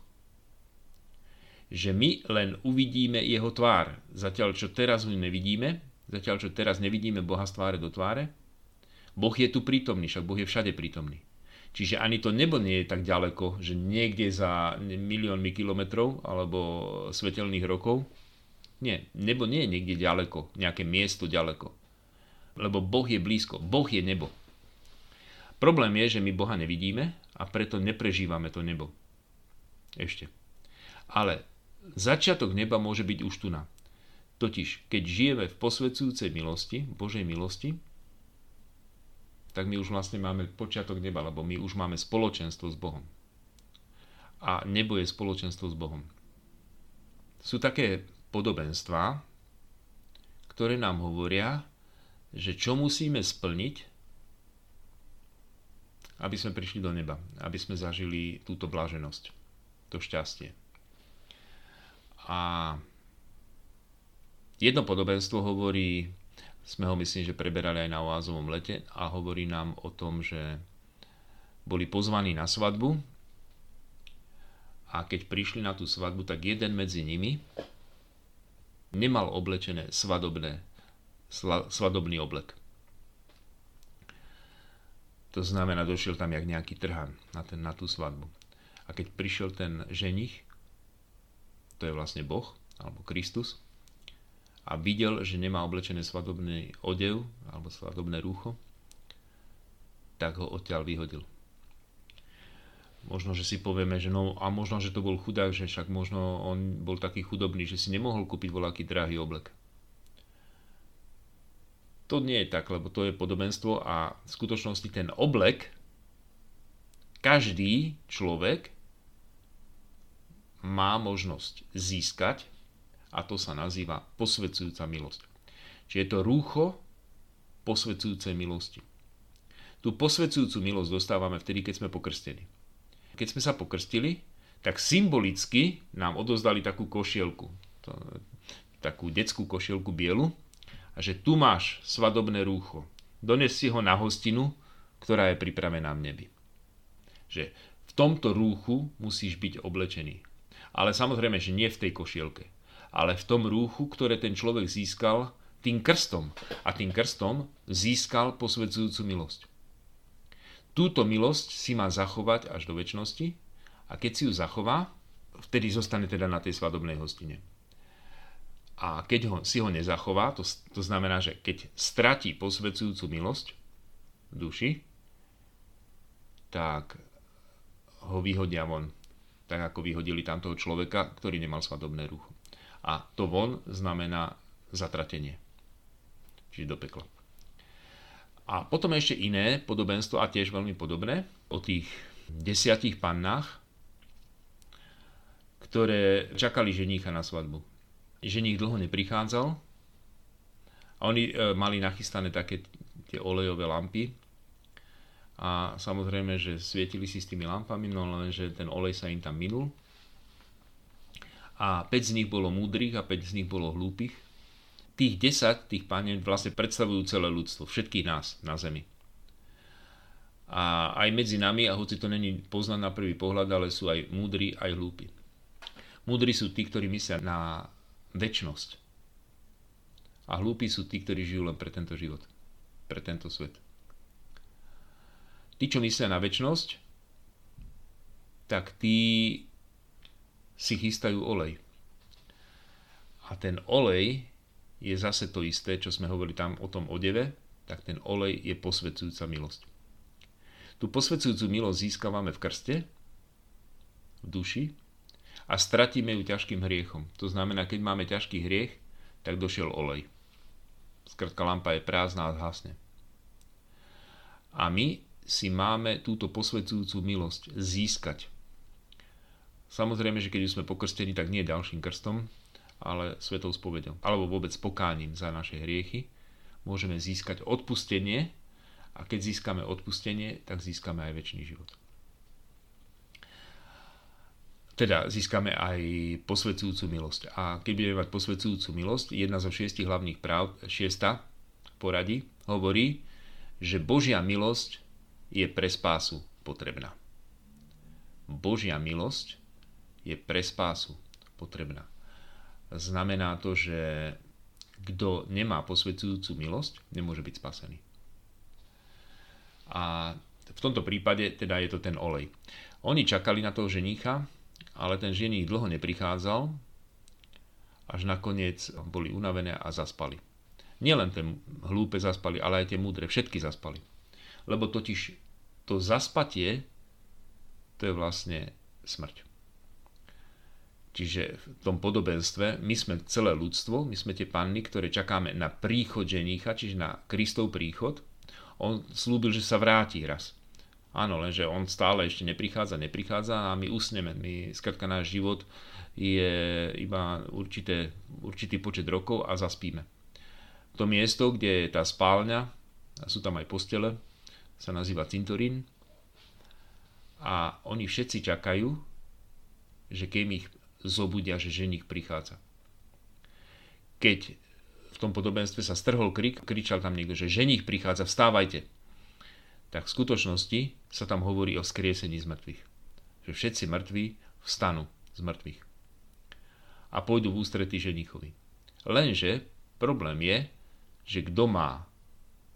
Že my len uvidíme jeho tvár. Zatiaľ, čo teraz ho nevidíme, zatiaľ, čo teraz nevidíme Boha z tváre do tváre, Boh je tu prítomný, však Boh je všade prítomný. Čiže ani to nebo nie je tak ďaleko, že niekde za miliónmi kilometrov alebo svetelných rokov. Nie, nebo nie je niekde ďaleko, nejaké miesto ďaleko. Lebo Boh je blízko, Boh je nebo. Problém je, že my Boha nevidíme a preto neprežívame to nebo. Ešte. Ale začiatok neba môže byť už tu na. Totiž, keď žijeme v posvedzujúcej milosti, Božej milosti, tak my už vlastne máme počiatok neba, lebo my už máme spoločenstvo s Bohom. A nebo je spoločenstvo s Bohom. Sú také podobenstvá, ktoré nám hovoria, že čo musíme splniť, aby sme prišli do neba, aby sme zažili túto bláženosť, to šťastie. A jedno podobenstvo hovorí, sme ho myslím, že preberali aj na oázovom lete a hovorí nám o tom, že boli pozvaní na svadbu a keď prišli na tú svadbu, tak jeden medzi nimi nemal oblečené svadobné, svadobný oblek. To znamená, došiel tam jak nejaký trhan na, ten, na tú svadbu. A keď prišiel ten ženich, to je vlastne Boh, alebo Kristus, a videl, že nemá oblečené svadobný odev, alebo svadobné rúcho, tak ho odtiaľ vyhodil. Možno, že si povieme, že no a možno, že to bol chudák, že však možno on bol taký chudobný, že si nemohol kúpiť voľaký drahý oblek. To nie je tak, lebo to je podobenstvo a v skutočnosti ten oblek každý človek má možnosť získať a to sa nazýva posvedzujúca milosť. Čiže je to rúcho posvedzujúcej milosti. Tú posvedzujúcu milosť dostávame vtedy, keď sme pokrstení. Keď sme sa pokrstili, tak symbolicky nám odozdali takú košielku, takú detskú košielku bielu, a že tu máš svadobné rúcho. Dones si ho na hostinu, ktorá je pripravená v nebi. Že v tomto rúchu musíš byť oblečený. Ale samozrejme, že nie v tej košielke, ale v tom rúchu, ktoré ten človek získal tým krstom. A tým krstom získal posvedzujúcu milosť. Túto milosť si má zachovať až do väčšnosti a keď si ju zachová, vtedy zostane teda na tej svadobnej hostine. A keď ho, si ho nezachová, to, to znamená, že keď stratí posvedzujúcu milosť v duši, tak ho vyhodia von. Tak ako vyhodili tam toho človeka, ktorý nemal svadobné rucho. A to von znamená zatratenie. Čiže do pekla. A potom ešte iné podobenstvo, a tiež veľmi podobné, o tých desiatich pannách, ktoré čakali ženícha na svadbu ženich dlho neprichádzal a oni e, mali nachystané také tie olejové lampy a samozrejme, že svietili si s tými lampami, no lenže ten olej sa im tam minul a 5 z nich bolo múdrych a 5 z nich bolo hlúpych. Tých 10, tých panien vlastne predstavujú celé ľudstvo, všetkých nás na Zemi. A aj medzi nami, a hoci to není poznať na prvý pohľad, ale sú aj múdri, aj hlúpi. Múdri sú tí, ktorí myslia na väčnosť. A hlúpi sú tí, ktorí žijú len pre tento život, pre tento svet. Tí, čo myslia na väčnosť, tak tí si chystajú olej. A ten olej je zase to isté, čo sme hovorili tam o tom odeve, tak ten olej je posvedzujúca milosť. Tú posvedzujúcu milosť získavame v krste, v duši, a stratíme ju ťažkým hriechom. To znamená, keď máme ťažký hriech, tak došiel olej. Skratka, lampa je prázdna a zhasne. A my si máme túto posvedzujúcu milosť získať. Samozrejme, že keď sme pokrstení, tak nie ďalším krstom, ale svetou spovedou, alebo vôbec pokáním za naše hriechy, môžeme získať odpustenie a keď získame odpustenie, tak získame aj väčší život teda získame aj posvedzujúcu milosť. A keď budeme mať posvedzujúcu milosť, jedna zo šiestich hlavných práv, šiesta poradí, hovorí, že Božia milosť je pre spásu potrebná. Božia milosť je pre spásu potrebná. Znamená to, že kto nemá posvedzujúcu milosť, nemôže byť spasený. A v tomto prípade teda je to ten olej. Oni čakali na toho ženícha, ale ten ženich dlho neprichádzal, až nakoniec boli unavené a zaspali. Nielen tie hlúpe zaspali, ale aj tie múdre, všetky zaspali. Lebo totiž to zaspatie, to je vlastne smrť. Čiže v tom podobenstve my sme celé ľudstvo, my sme tie panny, ktoré čakáme na príchod ženícha, čiže na Kristov príchod. On slúbil, že sa vráti raz. Áno, lenže on stále ešte neprichádza, neprichádza a my usneme. My, skratka, náš život je iba určité, určitý počet rokov a zaspíme. To miesto, kde je tá spálňa, a sú tam aj postele, sa nazýva cintorín. A oni všetci čakajú, že keď ich zobudia, že ženich prichádza. Keď v tom podobenstve sa strhol krik, kričal tam niekto, že ženich prichádza, vstávajte. Tak v skutočnosti sa tam hovorí o skriesení z mŕtvych. Že všetci mŕtvi vstanú z mŕtvych. A pôjdu v ústretí ženichovi. Lenže problém je, že kto má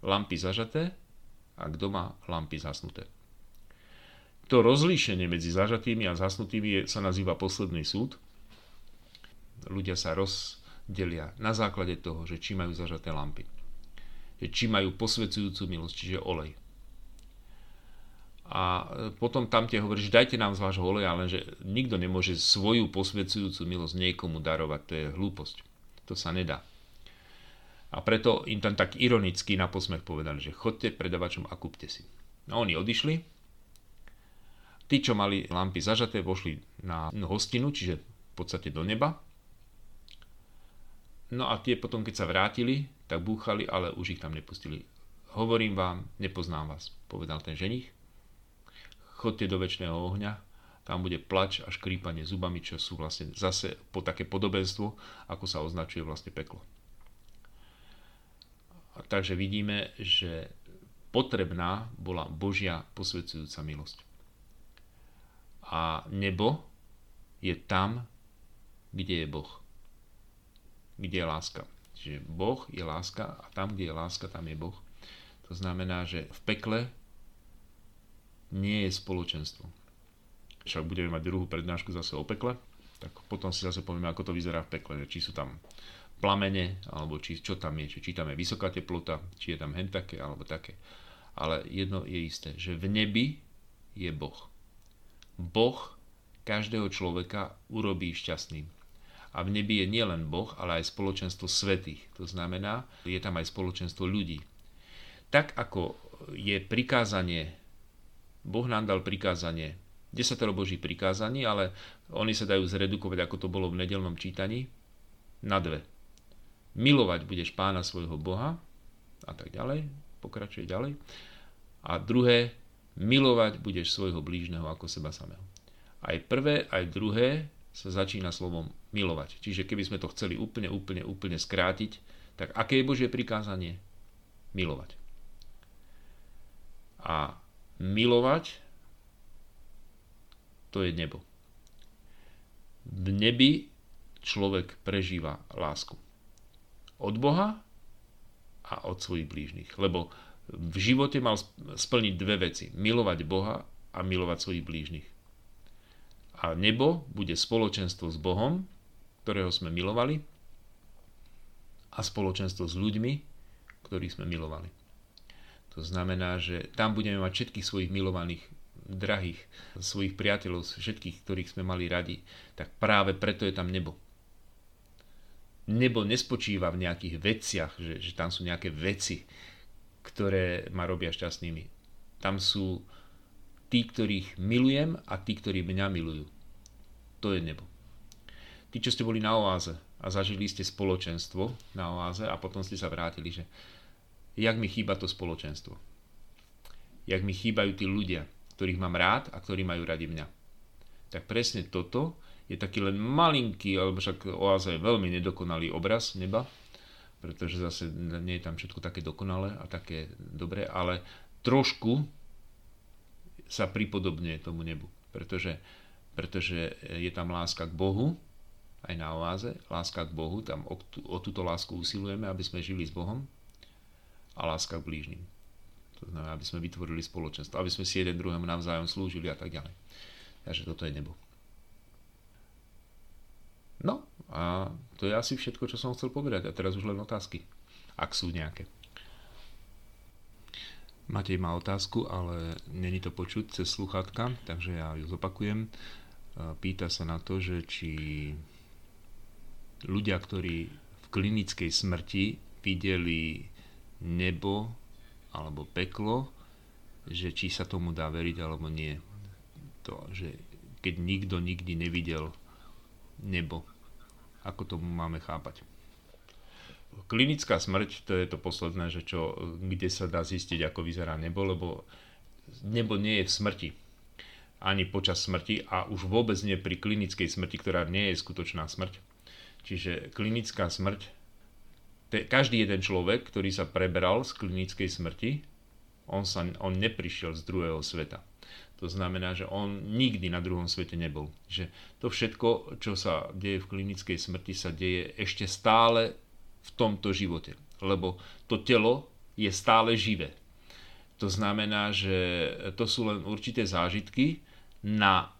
lampy zažaté a kto má lampy zasnuté. To rozlíšenie medzi zažatými a zasnutými je, sa nazýva posledný súd. Ľudia sa rozdelia na základe toho, že či majú zažaté lampy. Že či majú posvedzujúcu milosť, čiže olej. A potom tam hovorí, že dajte nám z vášho oleja, lenže nikto nemôže svoju posvedzujúcu milosť niekomu darovať. To je hlúposť. To sa nedá. A preto im tam tak ironicky na posmech povedali, že chodte predavačom a kúpte si. No oni odišli. Tí, čo mali lampy zažaté, vošli na hostinu, čiže v podstate do neba. No a tie potom, keď sa vrátili, tak búchali, ale už ich tam nepustili. Hovorím vám, nepoznám vás, povedal ten ženich. Chodte do väčšného ohňa, tam bude plač a škrípanie zubami, čo sú vlastne zase po také podobenstvo, ako sa označuje vlastne peklo. Takže vidíme, že potrebná bola Božia posvedzujúca milosť. A nebo je tam, kde je Boh. Kde je láska. Čiže Boh je láska a tam, kde je láska, tam je Boh. To znamená, že v pekle nie je spoločenstvo. Však budeme mať druhú prednášku zase o pekle, tak potom si zase povieme, ako to vyzerá v pekle, či sú tam plamene, alebo či, čo tam je, či tam je vysoká teplota, či je tam hen také, alebo také. Ale jedno je isté, že v nebi je Boh. Boh každého človeka urobí šťastným. A v nebi je nielen Boh, ale aj spoločenstvo svetých. To znamená, je tam aj spoločenstvo ľudí. Tak ako je prikázanie, Boh nám dal prikázanie, desatero Boží prikázaní, ale oni sa dajú zredukovať, ako to bolo v nedelnom čítaní, na dve milovať budeš pána svojho Boha a tak ďalej, pokračuje ďalej. A druhé, milovať budeš svojho blížneho ako seba samého. Aj prvé, aj druhé sa začína slovom milovať. Čiže keby sme to chceli úplne, úplne, úplne skrátiť, tak aké je Božie prikázanie? Milovať. A milovať to je nebo. V nebi človek prežíva lásku od Boha a od svojich blížnych. Lebo v živote mal splniť dve veci. Milovať Boha a milovať svojich blížnych. A nebo bude spoločenstvo s Bohom, ktorého sme milovali, a spoločenstvo s ľuďmi, ktorých sme milovali. To znamená, že tam budeme mať všetkých svojich milovaných drahých, svojich priateľov, všetkých, ktorých sme mali radi, tak práve preto je tam nebo nebo nespočíva v nejakých veciach, že, že tam sú nejaké veci, ktoré ma robia šťastnými. Tam sú tí, ktorých milujem a tí, ktorí mňa milujú. To je nebo. Tí, čo ste boli na oáze a zažili ste spoločenstvo na oáze a potom ste sa vrátili, že jak mi chýba to spoločenstvo. Jak mi chýbajú tí ľudia, ktorých mám rád a ktorí majú radi mňa. Tak presne toto je taký len malinký, alebo však oáza je veľmi nedokonalý obraz neba, pretože zase nie je tam všetko také dokonalé a také dobré, ale trošku sa pripodobne tomu nebu, pretože, pretože je tam láska k Bohu, aj na oáze, láska k Bohu, tam o, o túto lásku usilujeme, aby sme žili s Bohom a láska k blížnym. To znamená, aby sme vytvorili spoločenstvo, aby sme si jeden druhému navzájom slúžili a tak ďalej. Takže toto je nebo. No a to je asi všetko, čo som chcel povedať. A teraz už len otázky, ak sú nejaké. Matej má otázku, ale není to počuť cez sluchátka, takže ja ju zopakujem. Pýta sa na to, že či ľudia, ktorí v klinickej smrti videli nebo alebo peklo, že či sa tomu dá veriť alebo nie. To, že keď nikto nikdy nevidel nebo ako to máme chápať? klinická smrť, to je to posledné, že čo, kde sa dá zistiť, ako vyzerá nebo, lebo nebo nie je v smrti ani počas smrti a už vôbec nie pri klinickej smrti, ktorá nie je skutočná smrť. Čiže klinická smrť, te, každý jeden človek, ktorý sa preberal z klinickej smrti, on, sa, on neprišiel z druhého sveta. To znamená, že on nikdy na druhom svete nebol. Že to všetko, čo sa deje v klinickej smrti, sa deje ešte stále v tomto živote. Lebo to telo je stále živé. To znamená, že to sú len určité zážitky na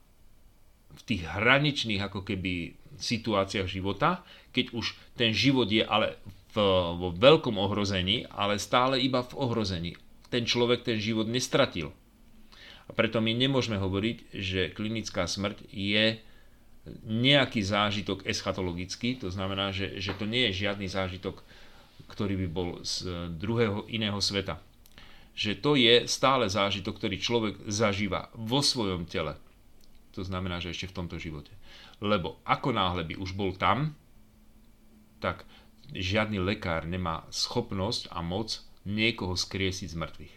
v tých hraničných ako keby situáciách života, keď už ten život je ale v, vo veľkom ohrození, ale stále iba v ohrození. Ten človek ten život nestratil preto my nemôžeme hovoriť, že klinická smrť je nejaký zážitok eschatologický, to znamená, že, že to nie je žiadny zážitok, ktorý by bol z druhého iného sveta. Že to je stále zážitok, ktorý človek zažíva vo svojom tele. To znamená, že ešte v tomto živote. Lebo ako náhle by už bol tam, tak žiadny lekár nemá schopnosť a moc niekoho skriesiť z mŕtvych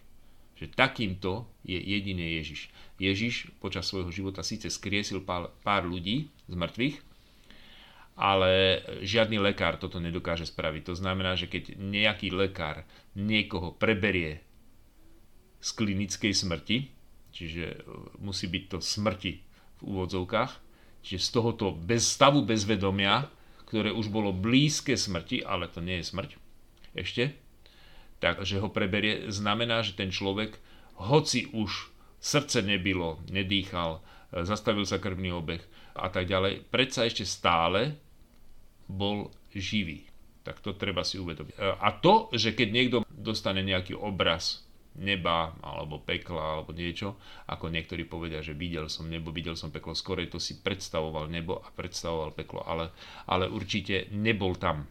že takýmto je jediný Ježiš. Ježiš počas svojho života síce skriesil pár, pár ľudí z mŕtvych, ale žiadny lekár toto nedokáže spraviť. To znamená, že keď nejaký lekár niekoho preberie z klinickej smrti, čiže e, musí byť to smrti v úvodzovkách, čiže z tohoto bez stavu bezvedomia, ktoré už bolo blízke smrti, ale to nie je smrť ešte, takže ho preberie, znamená, že ten človek, hoci už srdce nebylo, nedýchal, e, zastavil sa krvný obeh a tak ďalej, predsa ešte stále bol živý. Tak to treba si uvedomiť. E, a to, že keď niekto dostane nejaký obraz neba alebo pekla alebo niečo, ako niektorí povedia, že videl som nebo, videl som peklo, skorej to si predstavoval nebo a predstavoval peklo, ale, ale určite nebol tam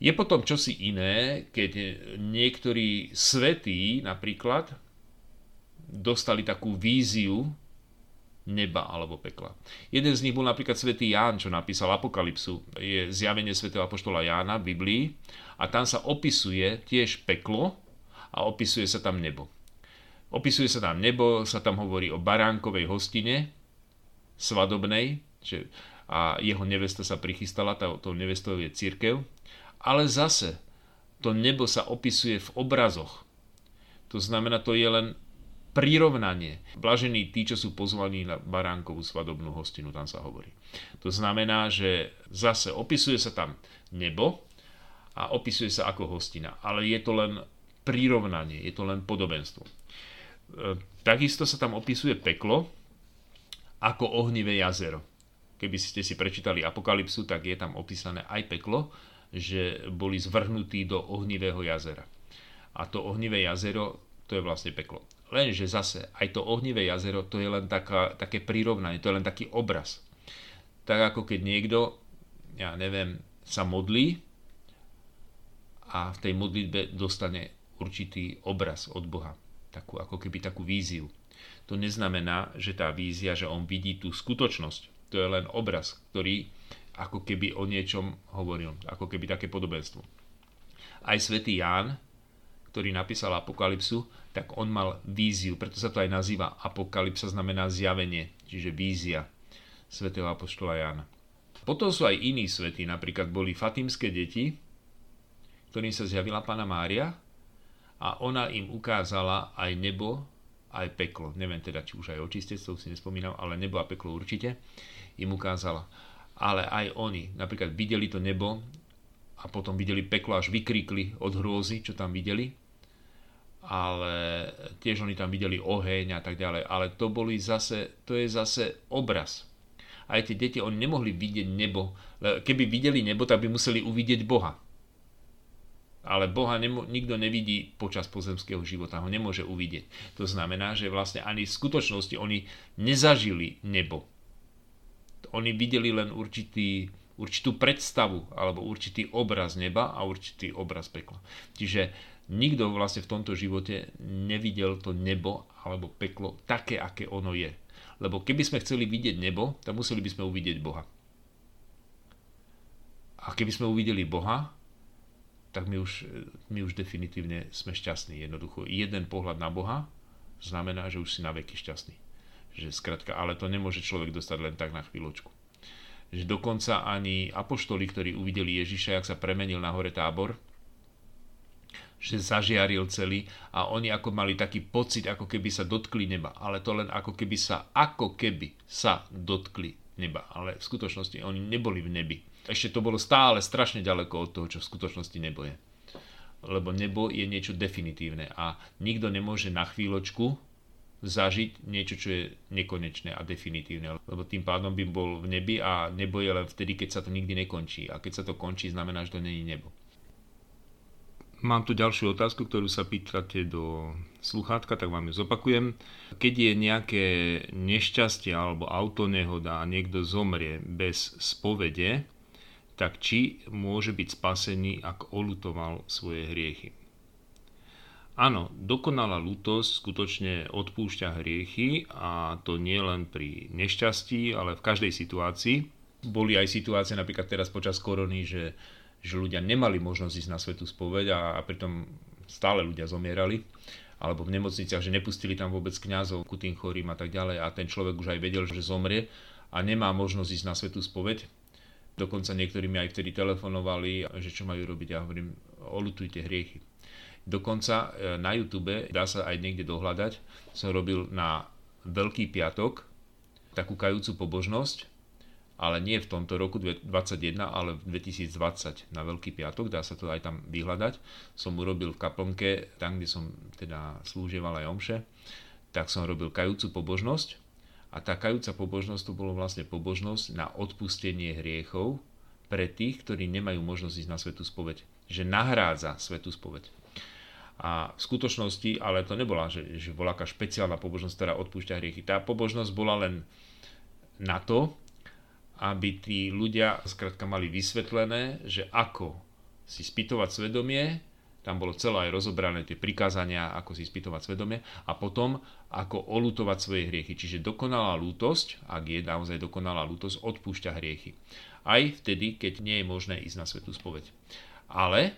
je potom čosi iné, keď niektorí svetí napríklad dostali takú víziu neba alebo pekla. Jeden z nich bol napríklad svätý Ján, čo napísal Apokalypsu. Je zjavenie svätého apoštola Jána v Biblii a tam sa opisuje tiež peklo a opisuje sa tam nebo. Opisuje sa tam nebo, sa tam hovorí o baránkovej hostine, svadobnej, že a jeho nevesta sa prichystala, tou nevestou je církev ale zase, to nebo sa opisuje v obrazoch. To znamená, to je len prirovnanie. Blažení tí, čo sú pozvaní na baránkovú svadobnú hostinu, tam sa hovorí. To znamená, že zase opisuje sa tam nebo a opisuje sa ako hostina. Ale je to len prirovnanie, je to len podobenstvo. E, takisto sa tam opisuje peklo ako ohnivé jazero. Keby ste si prečítali Apokalypsu, tak je tam opísané aj peklo, že boli zvrhnutí do ohnivého jazera. A to ohnivé jazero, to je vlastne peklo. Lenže zase, aj to ohnivé jazero, to je len taká, také prirovnanie, to je len taký obraz. Tak ako keď niekto, ja neviem, sa modlí a v tej modlitbe dostane určitý obraz od Boha. Takú, ako keby takú víziu. To neznamená, že tá vízia, že on vidí tú skutočnosť. To je len obraz, ktorý ako keby o niečom hovoril, ako keby také podobenstvo. Aj svätý Ján, ktorý napísal Apokalypsu, tak on mal víziu, preto sa to aj nazýva Apokalypsa, znamená zjavenie, čiže vízia svätého Apoštola Jána. Potom sú aj iní svety, napríklad boli fatimské deti, ktorým sa zjavila Pána Mária a ona im ukázala aj nebo, aj peklo. Neviem teda, či už aj očistectvo si nespomínam, ale nebo a peklo určite im ukázala ale aj oni napríklad videli to nebo a potom videli peklo, až vykrikli od hrôzy, čo tam videli. Ale tiež oni tam videli oheň a tak ďalej. Ale to boli zase, to je zase obraz. Aj tie deti, oni nemohli vidieť nebo. Keby videli nebo, tak by museli uvidieť Boha. Ale Boha nemo, nikto nevidí počas pozemského života, ho nemôže uvidieť. To znamená, že vlastne ani v skutočnosti oni nezažili nebo oni videli len určitý, určitú predstavu alebo určitý obraz neba a určitý obraz pekla. Čiže nikto vlastne v tomto živote nevidel to nebo alebo peklo také, aké ono je. Lebo keby sme chceli vidieť nebo, tak museli by sme uvidieť Boha. A keby sme uvideli Boha, tak my už, my už definitívne sme šťastní. Jednoducho, jeden pohľad na Boha znamená, že už si na veky šťastný. Že skratka, ale to nemôže človek dostať len tak na chvíľočku. Že dokonca ani apoštoli, ktorí uvideli Ježiša, jak sa premenil na hore tábor, že zažiaril celý a oni ako mali taký pocit, ako keby sa dotkli neba, ale to len ako keby sa, ako keby sa dotkli neba, ale v skutočnosti oni neboli v nebi. Ešte to bolo stále strašne ďaleko od toho, čo v skutočnosti nebo je. Lebo nebo je niečo definitívne a nikto nemôže na chvíľočku zažiť niečo, čo je nekonečné a definitívne. Lebo tým pádom by bol v nebi a nebo je len vtedy, keď sa to nikdy nekončí. A keď sa to končí, znamená, že to není nebo. Mám tu ďalšiu otázku, ktorú sa pýtate do sluchátka, tak vám ju zopakujem. Keď je nejaké nešťastie alebo autonehoda a niekto zomrie bez spovede, tak či môže byť spasený, ak olutoval svoje hriechy. Áno, dokonalá lútosť skutočne odpúšťa hriechy a to nie len pri nešťastí, ale v každej situácii. Boli aj situácie napríklad teraz počas korony, že že ľudia nemali možnosť ísť na svetú spoveď a, a pritom stále ľudia zomierali alebo v nemocniciach, že nepustili tam vôbec kňazov ku tým chorým a tak ďalej a ten človek už aj vedel, že zomrie a nemá možnosť ísť na svetú spoveď. Dokonca niektorí mi aj vtedy telefonovali, že čo majú robiť. Ja hovorím, olutujte hriechy. Dokonca e, na YouTube, dá sa aj niekde dohľadať, som robil na Veľký piatok takú kajúcu pobožnosť, ale nie v tomto roku 2021, ale v 2020 na Veľký piatok, dá sa to aj tam vyhľadať. Som urobil v kaplnke, tam, kde som teda slúžieval aj omše, tak som robil kajúcu pobožnosť a tá kajúca pobožnosť to bolo vlastne pobožnosť na odpustenie hriechov pre tých, ktorí nemajú možnosť ísť na svetú spoveď. Že nahrádza svetú spoveď. A v skutočnosti, ale to nebola, že, že bola špeciálna pobožnosť, ktorá odpúšťa hriechy. Tá pobožnosť bola len na to, aby tí ľudia skrátka mali vysvetlené, že ako si spýtovať svedomie, tam bolo celé aj rozobrané tie prikázania, ako si spýtovať svedomie a potom ako olutovať svoje hriechy. Čiže dokonalá lútosť, ak je naozaj dokonalá lútosť, odpúšťa hriechy. Aj vtedy, keď nie je možné ísť na svetú spoveď. Ale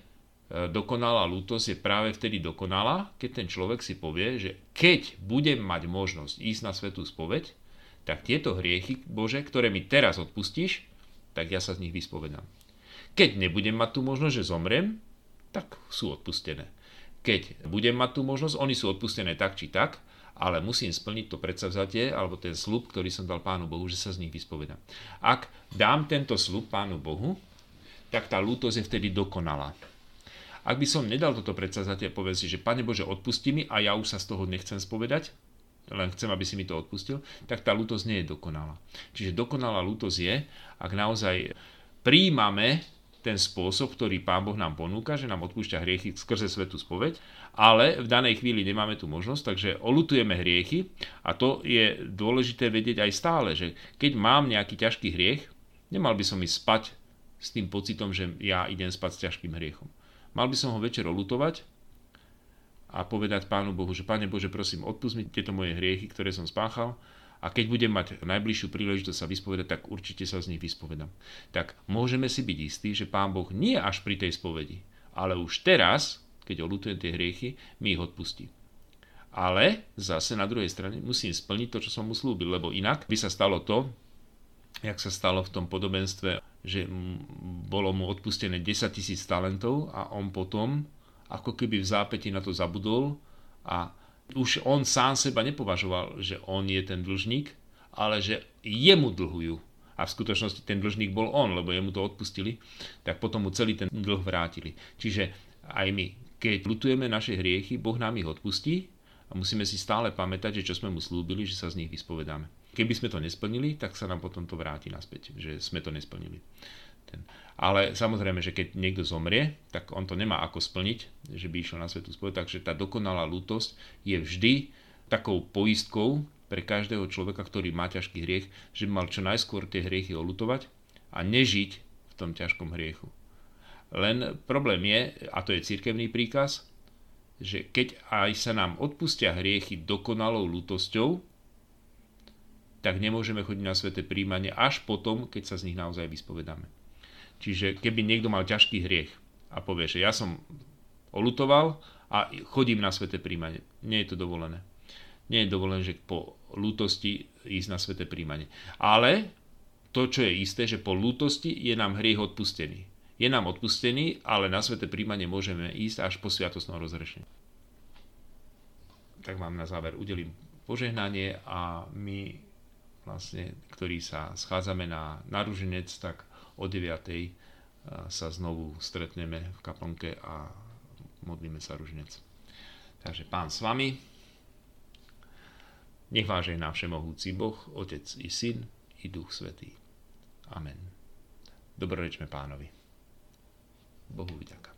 dokonalá lútosť je práve vtedy dokonalá, keď ten človek si povie, že keď budem mať možnosť ísť na svetú spoveď, tak tieto hriechy, Bože, ktoré mi teraz odpustíš, tak ja sa z nich vyspovedám. Keď nebudem mať tú možnosť, že zomriem, tak sú odpustené. Keď budem mať tú možnosť, oni sú odpustené tak či tak, ale musím splniť to predsavzatie alebo ten slub, ktorý som dal Pánu Bohu, že sa z nich vyspovedám. Ak dám tento slub Pánu Bohu, tak tá lútosť je vtedy dokonalá. Ak by som nedal toto predsavzatie a poviem si, že Pane Bože, odpusti mi a ja už sa z toho nechcem spovedať, len chcem, aby si mi to odpustil, tak tá lútosť nie je dokonalá. Čiže dokonalá lútosť je, ak naozaj príjmame ten spôsob, ktorý Pán Boh nám ponúka, že nám odpúšťa hriechy skrze svetú spoveď, ale v danej chvíli nemáme tú možnosť, takže olutujeme hriechy a to je dôležité vedieť aj stále, že keď mám nejaký ťažký hriech, nemal by som ísť spať s tým pocitom, že ja idem spať s ťažkým hriechom. Mal by som ho večer olutovať a povedať Pánu Bohu, že Pane Bože, prosím, odpust mi tieto moje hriechy, ktoré som spáchal a keď budem mať najbližšiu príležitosť sa vyspovedať, tak určite sa z nich vyspovedám. Tak môžeme si byť istí, že Pán Boh nie až pri tej spovedi, ale už teraz, keď olutujem tie hriechy, mi ich odpustí. Ale zase na druhej strane musím splniť to, čo som mu slúbil, lebo inak by sa stalo to, jak sa stalo v tom podobenstve, že bolo mu odpustené 10 tisíc talentov a on potom ako keby v zápäti na to zabudol a už on sám seba nepovažoval, že on je ten dlžník, ale že jemu dlhujú. A v skutočnosti ten dlžník bol on, lebo jemu to odpustili, tak potom mu celý ten dlh vrátili. Čiže aj my, keď lutujeme naše hriechy, Boh nám ich odpustí a musíme si stále pamätať, že čo sme mu slúbili, že sa z nich vyspovedáme. Keby sme to nesplnili, tak sa nám potom to vráti naspäť, že sme to nesplnili. Ten. Ale samozrejme, že keď niekto zomrie, tak on to nemá ako splniť, že by išiel na svetú spoveď, takže tá dokonalá lútosť je vždy takou poistkou pre každého človeka, ktorý má ťažký hriech, že by mal čo najskôr tie hriechy olutovať a nežiť v tom ťažkom hriechu. Len problém je, a to je cirkevný príkaz, že keď aj sa nám odpustia hriechy dokonalou lútosťou, tak nemôžeme chodiť na sveté príjmanie až potom, keď sa z nich naozaj vyspovedáme. Čiže keby niekto mal ťažký hriech a povie, že ja som olutoval a chodím na sveté príjmanie. Nie je to dovolené. Nie je dovolené, že po lútosti ísť na sveté príjmanie. Ale to, čo je isté, že po lútosti je nám hriech odpustený. Je nám odpustený, ale na sveté príjmanie môžeme ísť až po sviatostnom rozrešení. Tak vám na záver udelím požehnanie a my vlastne, ktorí sa schádzame na naruženec, tak o 9. sa znovu stretneme v kaplnke a modlíme sa ruženec. Takže pán s vami, nech vás žehná všemohúci Boh, Otec i Syn i Duch Svetý. Amen. Dobrorečme pánovi. Bohu vďaka.